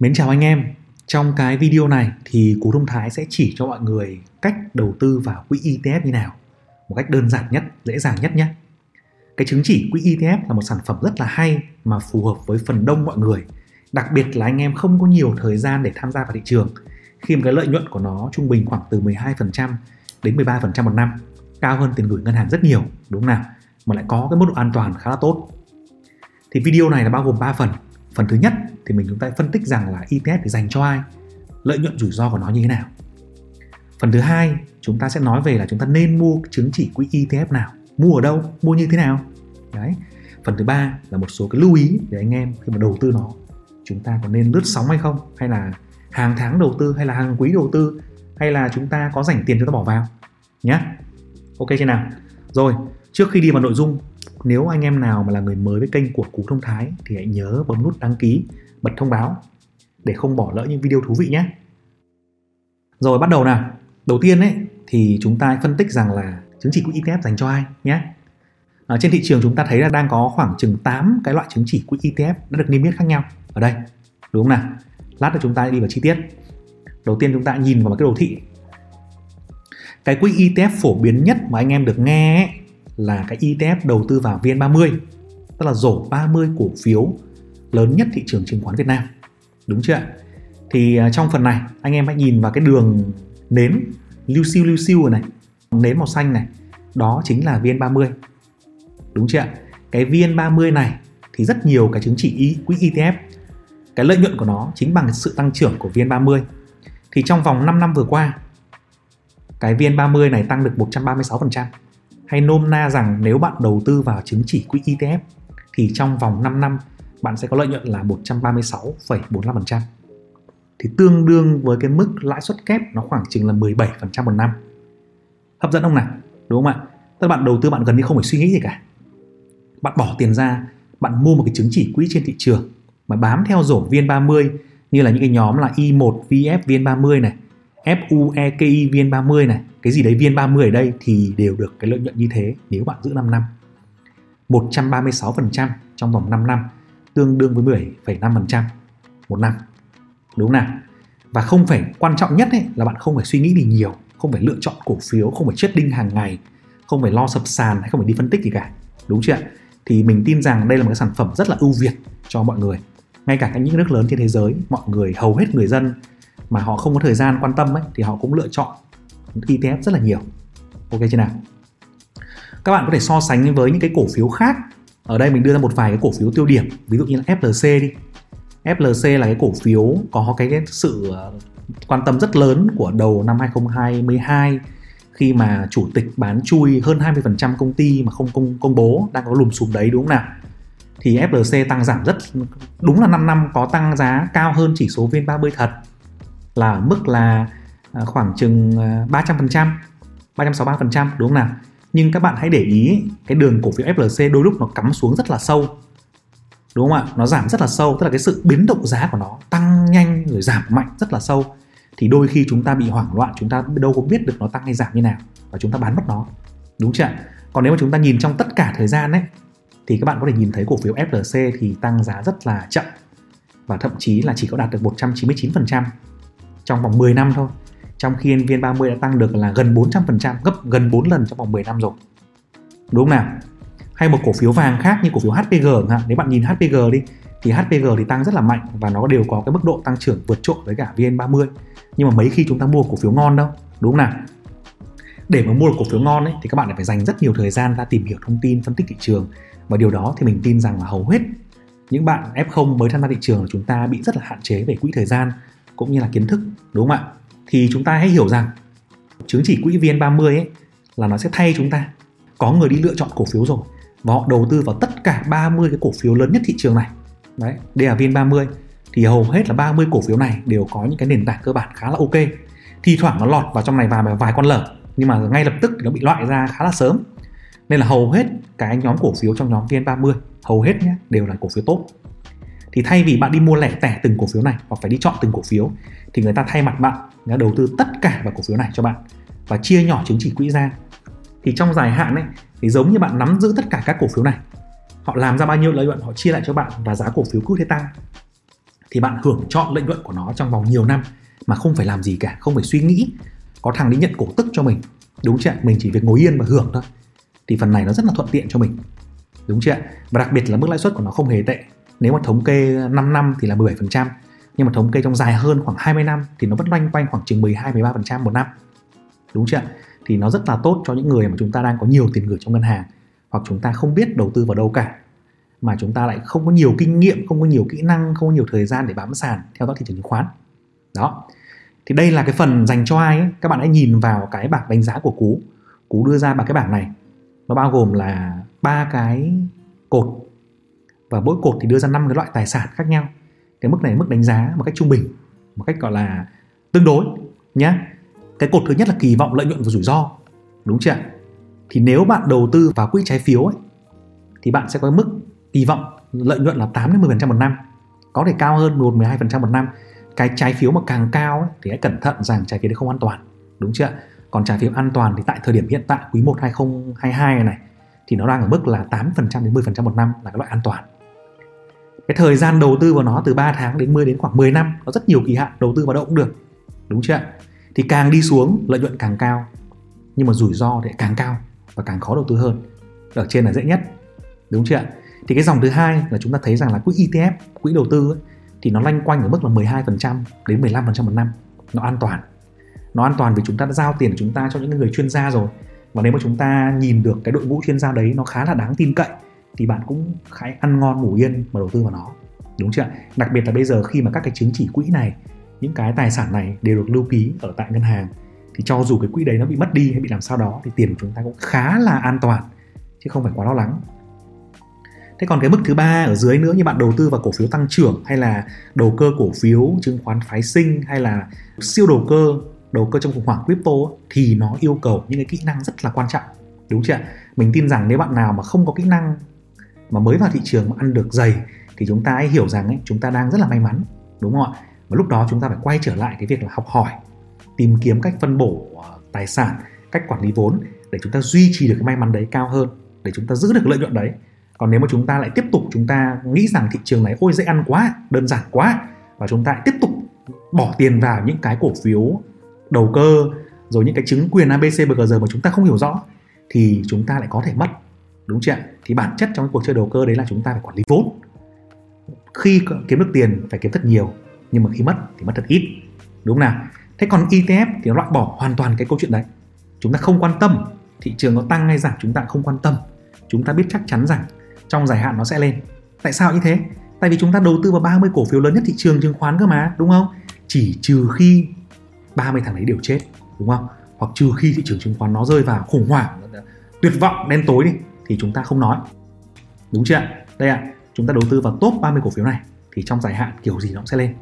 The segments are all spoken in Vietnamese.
Mến chào anh em, trong cái video này thì Cú Thông Thái sẽ chỉ cho mọi người cách đầu tư vào quỹ ETF như nào một cách đơn giản nhất, dễ dàng nhất nhé. Cái chứng chỉ quỹ ETF là một sản phẩm rất là hay mà phù hợp với phần đông mọi người. Đặc biệt là anh em không có nhiều thời gian để tham gia vào thị trường khi mà cái lợi nhuận của nó trung bình khoảng từ 12% đến 13% một năm, cao hơn tiền gửi ngân hàng rất nhiều, đúng không nào? Mà lại có cái mức độ an toàn khá là tốt. Thì video này là bao gồm 3 phần. Phần thứ nhất thì mình chúng ta phân tích rằng là ETF thì dành cho ai, lợi nhuận rủi ro của nó như thế nào. Phần thứ hai, chúng ta sẽ nói về là chúng ta nên mua chứng chỉ quỹ ETF nào, mua ở đâu, mua như thế nào. Đấy. Phần thứ ba là một số cái lưu ý để anh em khi mà đầu tư nó, chúng ta có nên lướt sóng hay không, hay là hàng tháng đầu tư hay là hàng quý đầu tư hay là chúng ta có dành tiền chúng ta bỏ vào nhé. Ok chưa nào? Rồi, trước khi đi vào nội dung, nếu anh em nào mà là người mới với kênh của Cú Thông Thái thì hãy nhớ bấm nút đăng ký, bật thông báo để không bỏ lỡ những video thú vị nhé. Rồi bắt đầu nào. Đầu tiên ấy thì chúng ta phân tích rằng là chứng chỉ quỹ ETF dành cho ai nhé. À, trên thị trường chúng ta thấy là đang có khoảng chừng 8 cái loại chứng chỉ quỹ ETF đã được niêm yết khác nhau ở đây. Đúng không nào? Lát nữa chúng ta đi vào chi tiết. Đầu tiên chúng ta nhìn vào cái đồ thị. Cái quỹ ETF phổ biến nhất mà anh em được nghe ấy, là cái ETF đầu tư vào VN30 tức là rổ 30 cổ phiếu lớn nhất thị trường chứng khoán Việt Nam. Đúng chưa thì à, trong phần này, anh em hãy nhìn vào cái đường nến lưu siêu lưu siêu này, nến màu xanh này, đó chính là VN30. Đúng chưa cái VN30 này thì rất nhiều cái chứng chỉ quỹ ETF cái lợi nhuận của nó chính bằng sự tăng trưởng của VN30. Thì trong vòng 5 năm vừa qua, cái VN30 này tăng được 136% hay nôm na rằng nếu bạn đầu tư vào chứng chỉ quỹ ETF thì trong vòng 5 năm bạn sẽ có lợi nhuận là 136,45%. Thì tương đương với cái mức lãi suất kép nó khoảng chừng là 17% một năm. Hấp dẫn không nào? Đúng không ạ? Tức là bạn đầu tư bạn gần như không phải suy nghĩ gì cả. Bạn bỏ tiền ra, bạn mua một cái chứng chỉ quỹ trên thị trường mà bám theo rổ VN30 như là những cái nhóm là I1 VF VN30 này, FUEKI VN30 này, cái gì đấy VN30 ở đây thì đều được cái lợi nhuận như thế nếu bạn giữ 5 năm. 136% trong vòng 5 năm tương đương với 10,5% một năm. Đúng không nào? Và không phải quan trọng nhất ấy, là bạn không phải suy nghĩ gì nhiều, không phải lựa chọn cổ phiếu, không phải chết đinh hàng ngày, không phải lo sập sàn hay không phải đi phân tích gì cả. Đúng chưa? Thì mình tin rằng đây là một cái sản phẩm rất là ưu việt cho mọi người. Ngay cả những nước lớn trên thế giới, mọi người hầu hết người dân mà họ không có thời gian quan tâm ấy thì họ cũng lựa chọn ETF rất là nhiều. Ok chưa nào? Các bạn có thể so sánh với những cái cổ phiếu khác ở đây mình đưa ra một vài cái cổ phiếu tiêu điểm ví dụ như là FLC đi. FLC là cái cổ phiếu có cái, sự ờ, quan tâm rất lớn của đầu năm 2022 khi mà chủ tịch bán chui hơn 20% công ty mà không công công bố đang có lùm xùm đấy đúng không nào? Thì FLC tăng giảm rất đúng là 5 năm có tăng giá cao hơn chỉ số VN30 thật là mức là ờ, khoảng chừng ờ, 300% 363% đúng không nào? Nhưng các bạn hãy để ý, cái đường cổ phiếu FLC đôi lúc nó cắm xuống rất là sâu. Đúng không ạ? Nó giảm rất là sâu, tức là cái sự biến động giá của nó tăng nhanh rồi giảm mạnh rất là sâu. Thì đôi khi chúng ta bị hoảng loạn, chúng ta đâu có biết được nó tăng hay giảm như nào và chúng ta bán mất nó. Đúng chưa còn nếu mà chúng ta nhìn trong tất cả thời gian ấy, thì các bạn có thể nhìn thấy cổ phiếu FLC thì tăng giá rất là chậm và thậm chí là chỉ có đạt được 199% trong vòng 10 năm thôi trong khi VN30 đã tăng được là gần 400%, gấp gần 4 lần trong vòng 10 năm rồi. Đúng không nào? Hay một cổ phiếu vàng khác như cổ phiếu HPG chẳng nếu bạn nhìn HPG đi thì HPG thì tăng rất là mạnh và nó đều có cái mức độ tăng trưởng vượt trội với cả VN30. Nhưng mà mấy khi chúng ta mua cổ phiếu ngon đâu, đúng không nào? Để mà mua được cổ phiếu ngon ấy thì các bạn phải dành rất nhiều thời gian ra tìm hiểu thông tin, phân tích thị trường và điều đó thì mình tin rằng là hầu hết những bạn F0 mới tham gia thị trường của chúng ta bị rất là hạn chế về quỹ thời gian cũng như là kiến thức, đúng không ạ? Thì chúng ta hãy hiểu rằng chứng chỉ quỹ VN30 ấy là nó sẽ thay chúng ta. Có người đi lựa chọn cổ phiếu rồi và họ đầu tư vào tất cả 30 cái cổ phiếu lớn nhất thị trường này. Đấy, đây là VN30 thì hầu hết là 30 cổ phiếu này đều có những cái nền tảng cơ bản khá là ok. Thi thoảng nó lọt vào trong này vài vài con lở, nhưng mà ngay lập tức nó bị loại ra khá là sớm. Nên là hầu hết cái nhóm cổ phiếu trong nhóm VN30 hầu hết nhé đều là cổ phiếu tốt thì thay vì bạn đi mua lẻ tẻ từng cổ phiếu này hoặc phải đi chọn từng cổ phiếu, thì người ta thay mặt bạn, người ta đầu tư tất cả vào cổ phiếu này cho bạn và chia nhỏ chứng chỉ quỹ ra. Thì trong dài hạn ấy, thì giống như bạn nắm giữ tất cả các cổ phiếu này, họ làm ra bao nhiêu lợi nhuận họ chia lại cho bạn và giá cổ phiếu cứ thế tăng, thì bạn hưởng chọn lợi nhuận của nó trong vòng nhiều năm mà không phải làm gì cả, không phải suy nghĩ. Có thằng đi nhận cổ tức cho mình, đúng chưa mình chỉ việc ngồi yên và hưởng thôi. Thì phần này nó rất là thuận tiện cho mình, đúng chưa và đặc biệt là mức lãi suất của nó không hề tệ nếu mà thống kê 5 năm thì là 17% nhưng mà thống kê trong dài hơn khoảng 20 năm thì nó vẫn loanh quanh khoảng chừng 12 13% một năm. Đúng chưa thì nó rất là tốt cho những người mà chúng ta đang có nhiều tiền gửi trong ngân hàng, hoặc chúng ta không biết đầu tư vào đâu cả, mà chúng ta lại không có nhiều kinh nghiệm, không có nhiều kỹ năng, không có nhiều thời gian để bám sàn theo dõi thị trường chứng khoán. Đó. Thì đây là cái phần dành cho ai ấy. các bạn hãy nhìn vào cái bảng đánh giá của cú. Cú đưa ra bằng cái bảng này. Nó bao gồm là ba cái cột và mỗi cột thì đưa ra năm cái loại tài sản khác nhau. Cái mức này mức đánh giá một cách trung bình một cách gọi là tương đối nhé cái cột thứ nhất là kỳ vọng lợi nhuận và rủi ro đúng chưa thì nếu bạn đầu tư vào quỹ trái phiếu ấy, thì bạn sẽ có mức kỳ vọng lợi nhuận là 8 đến 10% một năm có thể cao hơn 1 12% một năm. Cái trái phiếu mà càng cao ấy, thì hãy cẩn thận rằng trái phiếu đấy không an toàn đúng chưa còn trái phiếu an toàn thì tại thời điểm hiện tại quý 1 2022 này thì nó đang ở mức là 8% đến 10% một năm là cái loại an toàn cái thời gian đầu tư vào nó từ 3 tháng đến 10 đến khoảng 10 năm có rất nhiều kỳ hạn đầu tư vào đâu cũng được. Đúng chưa thì càng đi xuống lợi nhuận càng cao. Nhưng mà rủi ro thì càng cao và càng khó đầu tư hơn. Ở trên là dễ nhất. Đúng chưa thì cái dòng thứ hai là chúng ta thấy rằng là quỹ ETF quỹ đầu tư ấy, thì nó lanh quanh ở mức là 12% đến 15% một năm. Nó an toàn. Nó an toàn vì chúng ta đã giao tiền của chúng ta cho những người chuyên gia rồi. Và nếu mà chúng ta nhìn được cái đội ngũ chuyên gia đấy nó khá là đáng tin cậy thì bạn cũng khá ăn ngon ngủ yên mà đầu tư vào nó. Đúng chưa đặc biệt là bây giờ khi mà các cái chứng chỉ quỹ này, những cái tài sản này đều được lưu ký ở tại ngân hàng, thì cho dù cái quỹ đấy nó bị mất đi hay bị làm sao đó, thì tiền của chúng ta cũng khá là an toàn, chứ không phải quá lo lắng. Thế còn cái mức thứ ba ở dưới nữa, như bạn đầu tư vào cổ phiếu tăng trưởng hay là đầu cơ cổ phiếu, chứng khoán phái sinh hay là siêu đầu cơ đầu cơ trong khủng hoảng crypto thì nó yêu cầu những cái kỹ năng rất là quan trọng. Đúng chưa mình tin rằng nếu bạn nào mà không có kỹ năng mà mới vào thị trường mà ăn được dày thì chúng ta hãy hiểu rằng ấy, chúng ta đang rất là may mắn đúng không ạ và lúc đó chúng ta phải quay trở lại cái việc là học hỏi tìm kiếm cách phân bổ tài sản cách quản lý vốn để chúng ta duy trì được cái may mắn đấy cao hơn để chúng ta giữ được lợi nhuận đấy còn nếu mà chúng ta lại tiếp tục chúng ta nghĩ rằng thị trường này ôi dễ ăn quá đơn giản quá và chúng ta tiếp tục bỏ tiền vào những cái cổ phiếu đầu cơ rồi những cái chứng quyền ABC BGG mà chúng ta không hiểu rõ thì chúng ta lại có thể mất đúng chưa thì bản chất trong cái cuộc chơi đầu cơ đấy là chúng ta phải quản lý vốn. Khi kiếm được tiền, phải kiếm thật nhiều, nhưng mà khi mất thì mất thật ít. Đúng không nào? Thế còn ETF thì nó loại bỏ hoàn toàn cái câu chuyện đấy. Chúng ta không quan tâm, thị trường nó tăng hay giảm, chúng ta không quan tâm. Chúng ta biết chắc chắn rằng trong dài hạn nó sẽ lên. Tại sao như thế? Tại vì chúng ta đầu tư vào 30 cổ phiếu lớn nhất thị trường chứng khoán cơ mà, đúng không? Chỉ trừ khi 30 thằng đấy đều chết, đúng không? Hoặc trừ khi thị trường chứng khoán nó rơi vào khủng hoảng, tuyệt vọng đen tối đi thì chúng ta không nói. Đúng chưa đây ạ à, chúng ta đầu tư vào top 30 cổ phiếu này thì trong dài hạn kiểu gì nó cũng sẽ lên.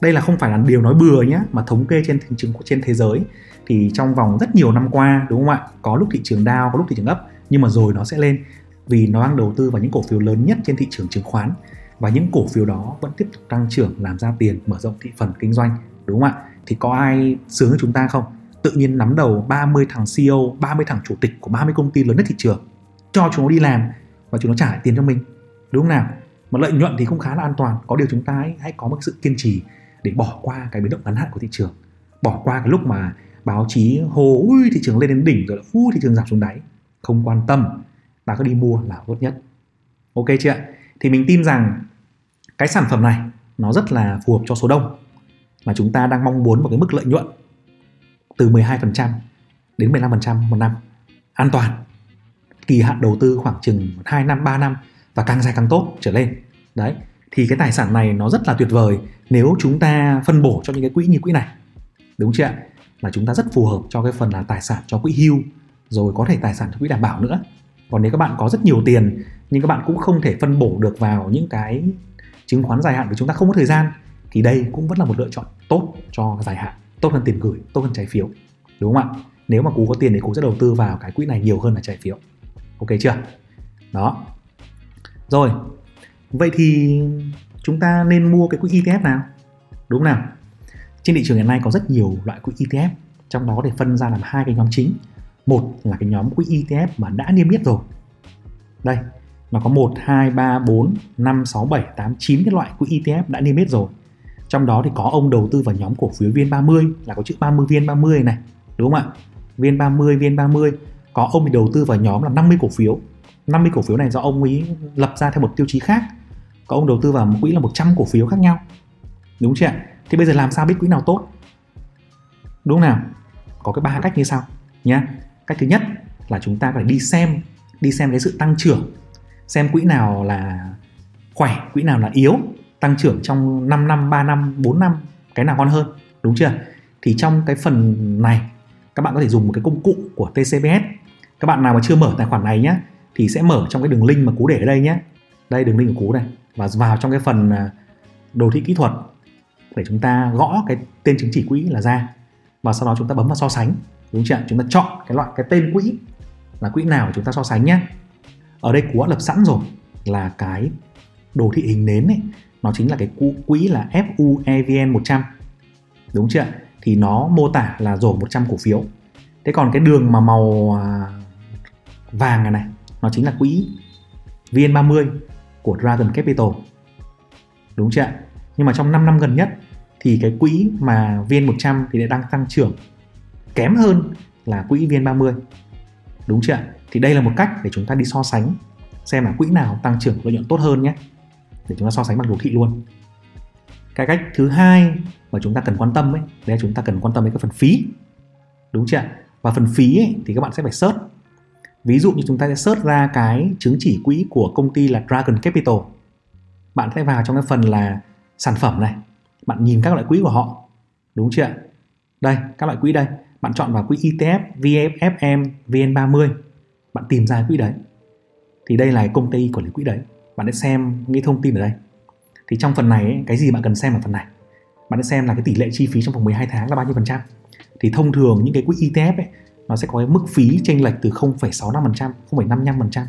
Đây là không phải là điều nói bừa nhé mà thống kê trên thị trường trên thế giới thì trong vòng rất nhiều năm qua đúng không ạ? Có lúc thị trường down có lúc thị trường ấp nhưng mà rồi nó sẽ lên vì nó đang đầu tư vào những cổ phiếu lớn nhất trên thị trường chứng khoán và những cổ phiếu đó vẫn tiếp tục tăng trưởng làm ra tiền mở rộng thị phần kinh doanh đúng không ạ? Thì có ai sướng hơn chúng ta không? Tự nhiên nắm đầu 30 thằng CEO 30 thằng chủ tịch của 30 công ty lớn nhất thị trường cho chúng nó đi làm và chúng nó trả lại tiền cho mình. Đúng không nào? Mà lợi nhuận thì cũng khá là an toàn. Có điều chúng ta hãy, hãy có một sự kiên trì để bỏ qua cái biến động ngắn hạn của thị trường. Bỏ qua cái lúc mà báo chí hồ ui thị trường lên đến đỉnh rồi là thị trường giảm xuống đáy. Không quan tâm. Ta cứ đi mua là tốt nhất. Ok chưa thì mình tin rằng cái sản phẩm này nó rất là phù hợp cho số đông. Mà chúng ta đang mong muốn một cái mức lợi nhuận từ 12% đến 15% một năm. An toàn. Kỳ hạn đầu tư khoảng chừng 2 năm 3 năm và càng dài càng tốt trở lên. Đấy, thì cái tài sản này nó rất là tuyệt vời nếu chúng ta phân bổ cho những cái quỹ như quỹ này. Đúng chưa ạ? Là chúng ta rất phù hợp cho cái phần là tài sản cho quỹ hưu, rồi có thể tài sản cho quỹ đảm bảo nữa. Còn nếu các bạn có rất nhiều tiền nhưng các bạn cũng không thể phân bổ được vào những cái chứng khoán dài hạn vì chúng ta không có thời gian, thì đây cũng vẫn là một lựa chọn tốt cho dài hạn tốt hơn tiền gửi tốt hơn trái phiếu đúng không ạ? Nếu mà cú có tiền thì cú sẽ đầu tư vào cái quỹ này nhiều hơn là trái phiếu. Ok chưa? Đó. Rồi. Vậy thì chúng ta nên mua cái quỹ ETF nào? Đúng không nào. Trên thị trường hiện nay có rất nhiều loại quỹ ETF trong đó để phân ra làm hai cái nhóm chính. Một là cái nhóm quỹ ETF mà đã niêm yết rồi. Đây nó có 1, 2, 3, 4, 5, 6, 7, 8, 9 cái loại quỹ ETF đã niêm yết rồi. Trong đó thì có ông đầu tư vào nhóm cổ phiếu VN30 là có chữ 30 VN30 này, đúng không ạ? VN30, VN30 có ông thì đầu tư vào nhóm là 50 cổ phiếu. 50 cổ phiếu này do ông ấy lập ra theo một tiêu chí khác. Có ông đầu tư vào một quỹ là 100 cổ phiếu khác nhau. Đúng chưa ạ? Thì bây giờ làm sao biết quỹ nào tốt? Đúng không nào? Có cái ba cách như sau nhé. Cách thứ nhất là chúng ta phải đi xem đi xem cái sự tăng trưởng xem quỹ nào là khỏe quỹ nào là yếu tăng trưởng trong 5 năm 3 năm 4 năm, cái nào ngon hơn, đúng chưa? Thì trong cái phần này, các bạn có thể dùng một cái công cụ của TCBS các bạn nào mà chưa mở tài khoản này nhé thì sẽ mở trong cái đường link mà cú để ở đây nhé đây, đường link của cú này và vào trong cái phần à, đồ thị kỹ thuật để chúng ta gõ cái tên chứng chỉ quỹ là ra. Và sau đó chúng ta bấm vào so sánh, đúng chưa? Chúng ta chọn cái loại, cái tên quỹ là quỹ nào chúng ta so sánh nhé ở đây cú đã lập sẵn rồi là cái đồ thị hình nến ấy nó chính là cái quỹ là FUEVN 100 đúng chưa thì nó mô tả là rổ 100 cổ phiếu. Thế còn cái đường mà màu à, vàng này này, nó chính là quỹ VN30 của Dragon Capital. Đúng chưa nhưng mà trong 5 năm gần nhất thì cái quỹ mà VN100 thì đang tăng trưởng kém hơn là quỹ VN30 đúng chưa thì đây là một cách để chúng ta đi so sánh xem là quỹ nào tăng trưởng lợi nhuận tốt hơn nhé để chúng ta so sánh bằng đồ thị luôn. Cái cách thứ hai mà chúng ta cần quan tâm ấy đấy là chúng ta cần quan tâm đến cái phần phí. Đúng chưa và phần phí ấy, thì các bạn sẽ phải search. Ví dụ như chúng ta sẽ search ra cái chứng chỉ quỹ của công ty là Dragon Capital. Bạn sẽ vào trong cái phần là sản phẩm này. Bạn nhìn các loại quỹ của họ. Đúng chưa đây các loại quỹ đây. Bạn chọn vào quỹ ETF VFFM, VN30 bạn tìm ra quỹ đấy. Thì đây là công ty quản lý quỹ đấy bạn sẽ xem những thông tin ở đây thì trong phần này ấy, cái gì bạn cần xem ở phần này bạn sẽ xem là cái tỷ lệ chi phí trong vòng 12 tháng là bao nhiêu phần trăm thì thông thường những cái quỹ ETF ấy nó sẽ có cái mức phí chênh lệch từ 0,65%, 0,55%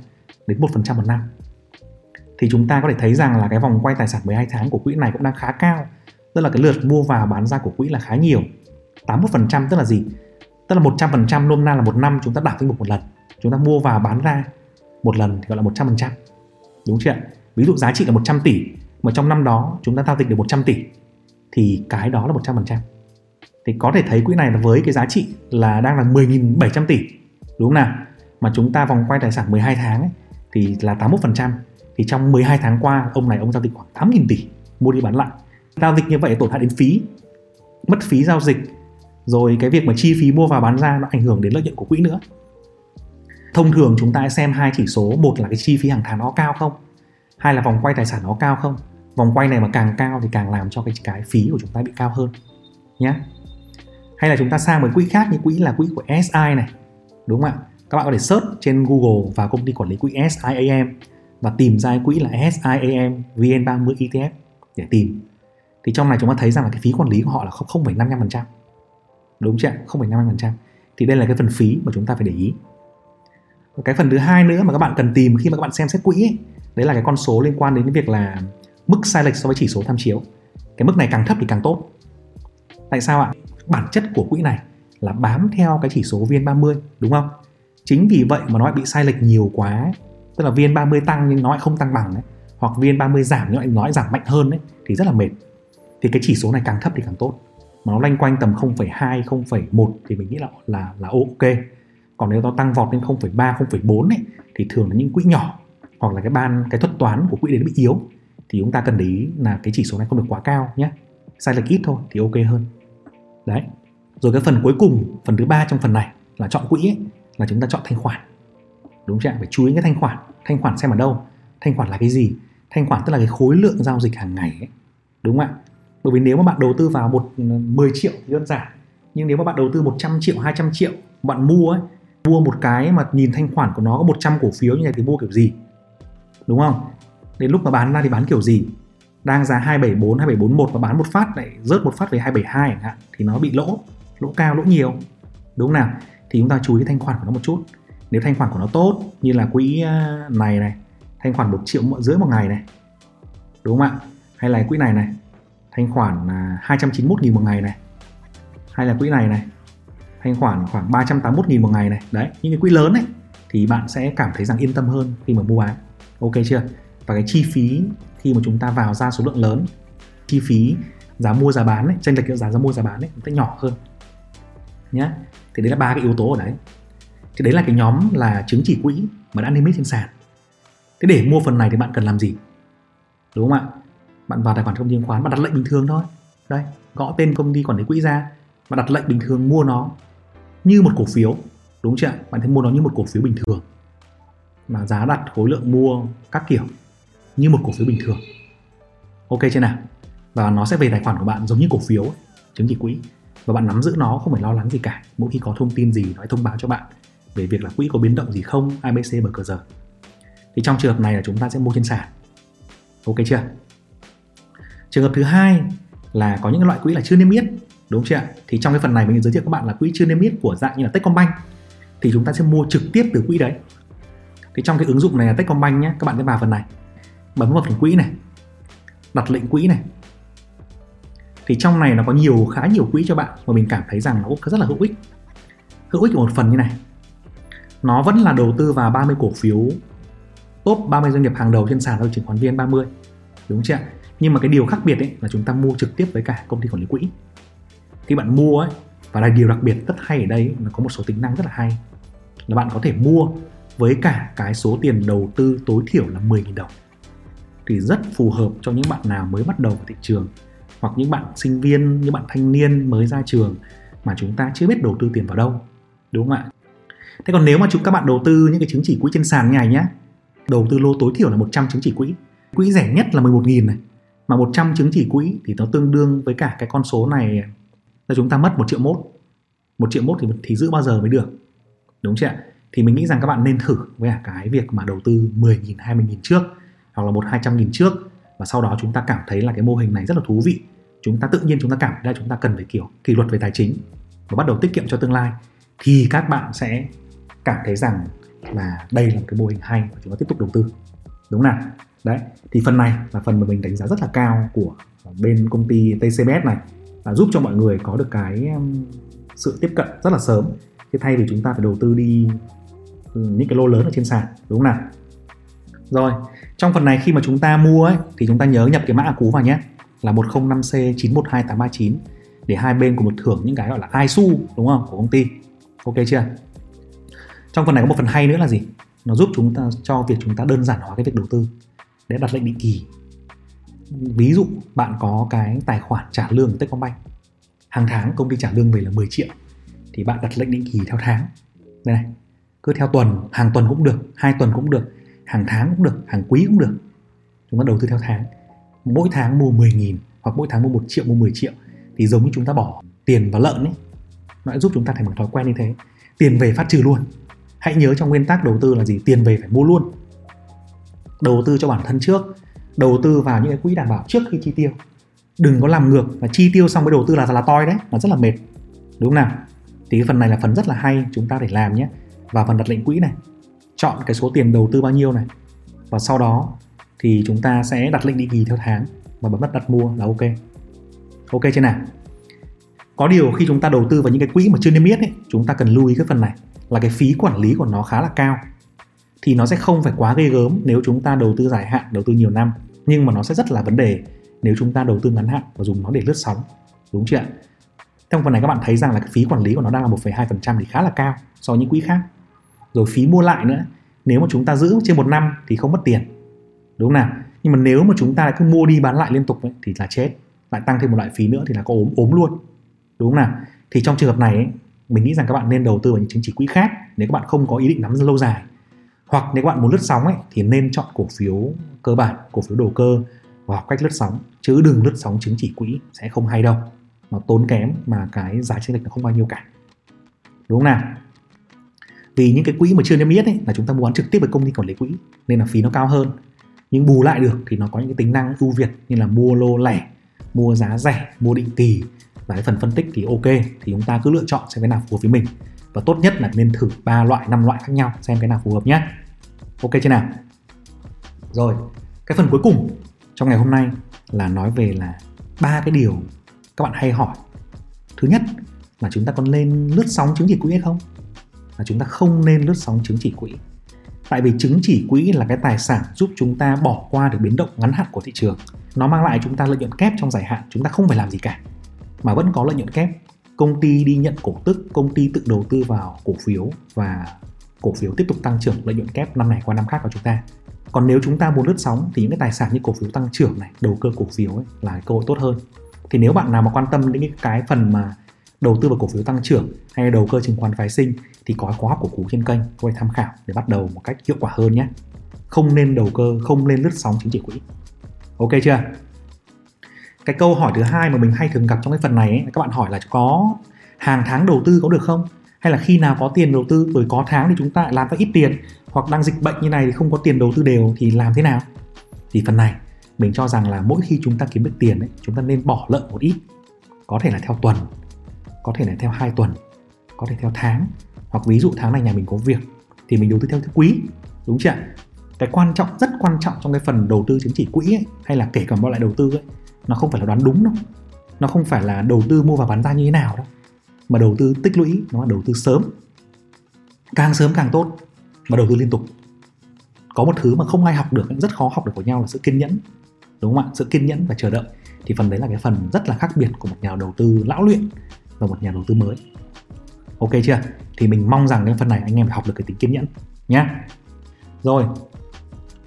đến 1% một năm. Thì chúng ta có thể thấy rằng là cái vòng quay tài sản 12 tháng của quỹ này cũng đang khá cao. Tức là cái lượt mua vào bán ra của quỹ là khá nhiều. 81% tức là gì? Tức là 100% nôm na là một năm chúng ta đảo danh mục một lần. Chúng ta mua vào bán ra một lần thì gọi là 100%. Đúng chưa Ví dụ giá trị là 100 tỷ mà trong năm đó chúng ta giao dịch được 100 tỷ thì cái đó là 100%. Thì có thể thấy quỹ này là với cái giá trị là đang là 10.700 tỷ đúng không nào? Mà chúng ta vòng quay tài sản 12 tháng ấy, thì là 81% thì trong 12 tháng qua ông này ông giao dịch khoảng 8.000 tỷ mua đi bán lại. Giao dịch như vậy tổn hại đến phí, mất phí giao dịch rồi cái việc mà chi phí mua và bán ra nó ảnh hưởng đến lợi nhuận của quỹ nữa thông thường chúng ta xem hai chỉ số một là cái chi phí hàng tháng nó cao không? Hai là vòng quay tài sản nó cao không? Vòng quay này mà càng cao thì càng làm cho cái cái phí của chúng ta bị cao hơn nhé hay là chúng ta sang một quỹ khác như quỹ là quỹ của SI này đúng không ạ? Các bạn có thể search trên Google và công ty quản lý quỹ SIAM và tìm ra quỹ là SIAM VN30 ETF để tìm. Thì trong này chúng ta thấy rằng là cái phí quản lý của họ là 0,55% đúng chưa 0,55% thì đây là cái phần phí mà chúng ta phải để ý cái phần thứ hai nữa mà các bạn cần tìm khi mà các bạn xem xét quỹ ấy, đấy là cái con số liên quan đến cái việc là mức sai lệch so với chỉ số tham chiếu. Cái mức này càng thấp thì càng tốt. Tại sao ạ? Bản chất của quỹ này là bám theo cái chỉ số VN30 đúng không? Chính vì vậy mà nó lại bị sai lệch nhiều quá tức là VN30 tăng nhưng nó lại không tăng bằng ấy. hoặc VN30 giảm nhưng lại nó lại giảm mạnh hơn ấy, thì rất là mệt. Thì cái chỉ số này càng thấp thì càng tốt. Mà nó loanh quanh tầm 0,2 0,1 thì mình nghĩ là là là ok còn nếu nó tăng vọt lên 0,3 0,4 ấy, thì thường là những quỹ nhỏ hoặc là cái ban cái thuật toán của quỹ đấy bị yếu. Thì chúng ta cần để ý là cái chỉ số này không được quá cao nhé. Sai lệch ít thôi thì ok hơn. Đấy. Rồi cái phần cuối cùng phần thứ ba trong phần này là chọn quỹ ấy, là chúng ta chọn thanh khoản. Đúng chưa phải chú ý cái thanh khoản. Thanh khoản xem ở đâu? Thanh khoản là cái gì? Thanh khoản tức là cái khối lượng giao dịch hàng ngày ấy. đúng không ạ? Bởi vì nếu mà bạn đầu tư vào một ừ, 10 triệu thì đơn giản. Nhưng nếu mà bạn đầu tư 100 triệu 200 triệu bạn mua ấy mua một cái mà nhìn thanh khoản của nó có 100 cổ phiếu như này thì mua kiểu gì? Đúng không? Đến lúc mà bán ra thì bán kiểu gì? Đang giá 274 2741 và bán một phát lại rớt một phát về 272 chẳng hạn, thì nó bị lỗ lỗ cao, lỗ nhiều. Đúng không nào? Thì chúng ta chú ý thanh khoản của nó một chút. Nếu thanh khoản của nó tốt như là quỹ à, này này, thanh khoản một triệu rưỡi một ngày này, đúng không ạ? Hay là quỹ này này, thanh khoản là 291 nghìn một ngày này, hay là quỹ này này thanh khoản khoảng 381 nghìn một ngày này. Đấy những cái quỹ lớn ấy thì bạn sẽ cảm thấy rằng yên tâm hơn khi mà mua bán. Ok chưa? Và cái chi phí khi mà chúng ta vào ra số lượng lớn chi phí giá mua giá bán ấy, tranh lệch giá giá mua giá bán ấy sẽ nhỏ hơn. Nhé thì đấy là ba cái yếu tố ở đấy. Thì đấy là cái nhóm là chứng chỉ quỹ mà đã niêm yết trên sàn. Thế để mua phần này thì bạn cần làm gì? Đúng không ạ? Bạn vào tài khoản công ty chứng khoán bạn đặt lệnh bình thường thôi. Đây gõ tên công ty quản lý quỹ ra bạn đặt lệnh bình thường mua nó như một cổ phiếu, đúng chưa bạn thấy mua nó như một cổ phiếu bình thường. Mà giá đặt khối lượng mua các kiểu như một cổ phiếu bình thường. Ok chưa nào? Và nó sẽ về tài khoản của bạn giống như cổ phiếu chứng chỉ quỹ. Và bạn nắm giữ nó, không phải lo lắng gì cả. Mỗi khi có thông tin gì, nó thông báo cho bạn về việc là quỹ có biến động gì không abc bờ cờ giờ thì trong trường hợp này là chúng ta sẽ mua trên sàn. Ok chưa? Trường hợp thứ hai là có những loại quỹ là chưa niêm yết đúng chưa ạ? Thì trong cái phần này mình giới thiệu các bạn là quỹ chưa niêm yết của dạng như là Techcombank. Thì chúng ta sẽ mua trực tiếp từ quỹ đấy. Thì trong cái ứng dụng này là Techcombank nhé, các bạn sẽ vào phần này. Bấm vào phần quỹ này. Đặt lệnh quỹ này. Thì trong này nó có nhiều, khá nhiều quỹ cho bạn, mà mình cảm thấy rằng nó cũng rất là hữu ích. Hữu ích một phần như này. Nó vẫn là đầu tư vào 30 cổ phiếu top 30 doanh nghiệp hàng đầu trên sàn giao chứng khoán VN30 đúng chưa nhưng mà cái điều khác biệt ấy là chúng ta mua trực tiếp với cả công ty quản lý quỹ khi bạn mua ấy và là điều đặc biệt rất hay ở đây là có một số tính năng rất là hay là bạn có thể mua với cả cái số tiền đầu tư tối thiểu là 10.000 đồng. Thì rất phù hợp cho những bạn nào mới bắt đầu vào thị trường hoặc những bạn sinh viên, những bạn thanh niên mới ra trường mà chúng ta chưa biết đầu tư tiền vào đâu đúng không ạ? Thế còn nếu mà chúng các bạn đầu tư những cái chứng chỉ quỹ trên sàn như này nhé đầu tư lô tối thiểu là 100 chứng chỉ quỹ quỹ rẻ nhất là 11.000 này mà 100 chứng chỉ quỹ thì nó tương đương với cả cái con số này là chúng ta mất một triệu mốt. Một triệu mốt thì thì giữ bao giờ mới được? Đúng chưa ạ? Thì mình nghĩ rằng các bạn nên thử với cả cái việc mà đầu tư 10.000 20.000 trước, hoặc là một 200 nghìn trước. Và sau đó chúng ta cảm thấy là cái mô hình này rất là thú vị. Chúng ta tự nhiên chúng ta cảm thấy là chúng ta cần phải, kiểu, kỷ luật về tài chính và bắt đầu tiết kiệm cho tương lai. Thì các bạn sẽ cảm thấy rằng là đây là một cái mô hình hay và chúng ta tiếp tục đầu tư. Đúng nào? Đấy, thì phần này là phần mà mình đánh giá rất là cao của bên công ty TCBS này là giúp cho mọi người có được cái sự tiếp cận rất là sớm. Thế thay vì chúng ta phải đầu tư đi ừ, những cái lô lớn ở trên sàn đúng không nào? Rồi trong phần này khi mà chúng ta mua ấy, thì chúng ta nhớ nhập cái mã cú vào nhé là 105C 912839 để hai bên cùng một thưởng những cái gọi là ISU đúng không của công ty. Ok chưa? Trong phần này có một phần hay nữa là gì? Nó giúp chúng ta cho việc chúng ta đơn giản hóa cái việc đầu tư để đặt lệnh định kỳ ví dụ, bạn có cái tài khoản trả lương của Techcombank. Hàng tháng công ty trả lương về là 10 triệu, thì bạn đặt lệnh định kỳ theo tháng. Đây này, cứ theo tuần, hàng tuần cũng được, hai tuần cũng được, hàng tháng cũng được, hàng quý cũng được. Chúng ta đầu tư theo tháng. Mỗi tháng mua 10.000 hoặc mỗi tháng mua 1 triệu, mua 10 triệu thì giống như chúng ta bỏ tiền vào lợn ấy. Nó giúp chúng ta thành một thói quen như thế. Tiền về phát trừ luôn. Hãy nhớ trong nguyên tắc đầu tư là gì? Tiền về phải mua luôn. Đầu tư cho bản thân trước đầu tư vào những cái quỹ đảm bảo trước khi chi tiêu. Đừng có làm ngược và chi tiêu xong mới đầu tư là là toi đấy nó rất là mệt. Đúng không nào? Thì cái phần này là phần rất là hay chúng ta để làm nhé. Và phần đặt lệnh quỹ này chọn cái số tiền đầu tư bao nhiêu này. Và sau đó thì chúng ta sẽ đặt lệnh định kỳ theo tháng và bấm nút đặt mua là ok. Ok chưa nào? Có điều khi chúng ta đầu tư vào những cái quỹ mà chưa niêm yết ấy, chúng ta cần lưu ý cái phần này là cái phí quản lý của nó khá là cao thì nó sẽ không phải quá ghê gớm nếu chúng ta đầu tư dài hạn đầu tư nhiều năm. Nhưng mà nó sẽ rất là vấn đề nếu chúng ta đầu tư ngắn hạn và dùng nó để lướt sóng đúng chưa ạ? Trong phần này các bạn thấy rằng là cái phí quản lý của nó đang là 1,2% thì khá là cao so với những quỹ khác. Rồi phí mua lại nữa nếu mà chúng ta giữ trên một năm thì không mất tiền đúng không nào? Nhưng mà nếu mà chúng ta cứ mua đi bán lại liên tục ấy, thì là chết lại tăng thêm một loại phí nữa thì là có ốm ốm luôn đúng không nào? Thì trong trường hợp này ấy, mình nghĩ rằng các bạn nên đầu tư vào những chứng chỉ quỹ khác nếu các bạn không có ý định nắm lâu dài hoặc nếu bạn muốn lướt sóng ấy, thì nên chọn cổ phiếu cơ bản, cổ phiếu đầu cơ và học cách lướt sóng. Chứ đừng lướt sóng chứng chỉ quỹ sẽ không hay đâu. Nó tốn kém mà cái giá chênh lệch nó không bao nhiêu cả. Đúng không nào? Vì những cái quỹ mà chưa niêm yết ấy, là chúng ta mua bán trực tiếp với công ty quản lý quỹ, nên là phí nó cao hơn. Nhưng bù lại được thì nó có những cái tính năng ưu việt như là mua lô lẻ, mua giá rẻ, mua định kỳ. Và cái phần phân tích thì ok, thì chúng ta cứ lựa chọn xem cái nào phù hợp với mình và tốt nhất là nên thử ba loại, năm loại khác nhau, xem cái nào phù hợp nhé ok chưa nào? Rồi, cái phần cuối cùng trong ngày hôm nay là nói về là ba cái điều các bạn hay hỏi. Thứ nhất là chúng ta còn lên lướt sóng chứng chỉ quỹ hay không? Là chúng ta không nên lướt sóng chứng chỉ quỹ. Tại vì chứng chỉ quỹ là cái tài sản giúp chúng ta bỏ qua được biến động ngắn hạn của thị trường. Nó mang lại chúng ta lợi nhuận kép trong dài hạn, chúng ta không phải làm gì cả, mà vẫn có lợi nhuận kép công ty đi nhận cổ tức, công ty tự đầu tư vào cổ phiếu và cổ phiếu tiếp tục tăng trưởng lợi nhuận kép năm này qua năm khác của chúng ta. Còn nếu chúng ta muốn lướt sóng thì những cái tài sản như cổ phiếu tăng trưởng này, đầu cơ cổ phiếu ấy là cơ hội tốt hơn. Thì nếu bạn nào mà quan tâm đến cái phần mà đầu tư vào cổ phiếu tăng trưởng hay đầu cơ chứng khoán phái sinh thì có khóa học của cú trên kênh có thể tham khảo để bắt đầu một cách hiệu quả hơn nhé. Không nên đầu cơ, không nên lướt sóng chứng chỉ quỹ. Ok chưa? Cái câu hỏi thứ hai mà mình hay thường gặp trong cái phần này ấy, các bạn hỏi là có hàng tháng đầu tư có được không? Hay là khi nào có tiền đầu tư rồi có tháng thì chúng ta làm ra ít tiền hoặc đang dịch bệnh như này thì không có tiền đầu tư đều thì làm thế nào? Thì phần này mình cho rằng là mỗi khi chúng ta kiếm được tiền ấy, chúng ta nên bỏ lợn một ít. Có thể là theo tuần có thể là theo hai tuần có thể theo tháng. Hoặc ví dụ tháng này nhà mình có việc thì mình đầu tư theo thứ quý đúng chưa cái quan trọng rất quan trọng trong cái phần đầu tư chứng chỉ quỹ ấy, hay là kể cả mọi loại đầu tư ấy nó không phải là đoán đúng đâu. Nó không phải là đầu tư mua và bán ra như thế nào đâu. Mà đầu tư tích lũy nó là đầu tư sớm. Càng sớm càng tốt mà đầu tư liên tục. Có một thứ mà không ai học được rất khó học được của nhau là sự kiên nhẫn đúng không ạ? Sự kiên nhẫn và chờ đợi. Thì phần đấy là cái phần rất là khác biệt của một nhà đầu tư lão luyện và một nhà đầu tư mới. Ok chưa? Thì mình mong rằng cái phần này anh em phải học được cái tính kiên nhẫn nhá. rồi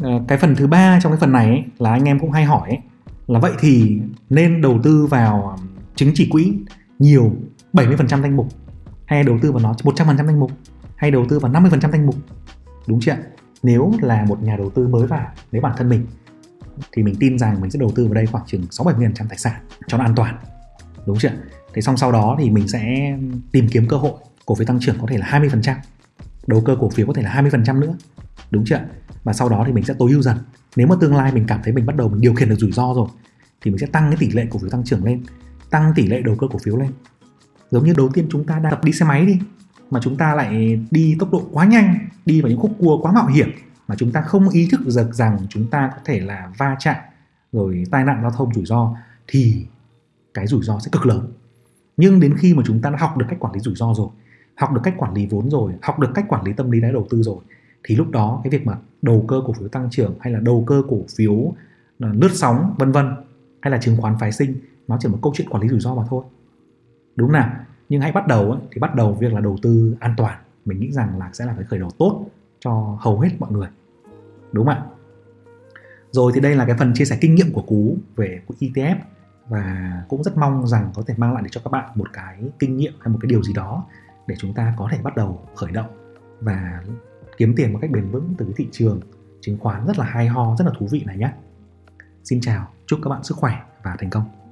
ờ, cái phần thứ ba trong cái phần này ấy, là anh em cũng hay hỏi ấy, là vậy thì nên đầu tư vào um, chứng chỉ quỹ nhiều 70% danh mục, hay đầu tư vào nó 100% danh mục, hay đầu tư vào 50% danh mục. Đúng chưa nếu là một nhà đầu tư mới vào, nếu bản thân mình, thì mình tin rằng mình sẽ đầu tư vào đây khoảng chừng 6-70% tài sản cho nó an toàn. Đúng chưa thế xong sau đó thì mình sẽ tìm kiếm cơ hội cổ phiếu tăng trưởng có thể là 20% đầu cơ cổ phiếu có thể là 20% nữa đúng chưa và sau đó thì mình sẽ tối ưu dần. Nếu mà tương lai mình cảm thấy mình bắt đầu mình điều khiển được rủi ro rồi, thì mình sẽ tăng cái tỷ lệ cổ phiếu tăng trưởng lên, tăng tỷ lệ đầu cơ cổ phiếu lên. Giống như đầu tiên chúng ta đang tập đi xe máy đi, mà chúng ta lại đi tốc độ quá nhanh, đi vào những khúc cua quá mạo hiểm, mà chúng ta không ý thức được rằng chúng ta có thể là va chạm, rồi tai nạn giao thông rủi ro, thì cái rủi ro sẽ cực lớn. Nhưng đến khi mà chúng ta đã học được cách quản lý rủi ro rồi, học được cách quản lý vốn rồi, học được cách quản lý tâm lý đáy đầu tư rồi thì lúc đó cái việc mà đầu cơ cổ phiếu tăng trưởng hay là đầu cơ cổ phiếu ờ, lướt sóng vân vân hay là chứng khoán phái sinh nó chỉ một câu chuyện quản lý rủi ro mà thôi. Đúng nào? Nhưng hãy bắt đầu ấy, thì bắt đầu việc là đầu tư an toàn. Mình nghĩ rằng là sẽ là cái khởi đầu tốt cho hầu hết mọi người. Đúng không ạ? Rồi thì đây là cái phần chia sẻ kinh nghiệm của cú về quỹ ETF và cũng rất mong rằng có thể mang lại để cho các bạn một cái kinh nghiệm hay một cái điều gì đó để chúng ta có thể bắt đầu khởi động và kiếm tiền một cách bền vững từ cái thị trường chứng khoán rất là hay ho, rất là thú vị này nhé. Xin chào, chúc các bạn sức khỏe và thành công.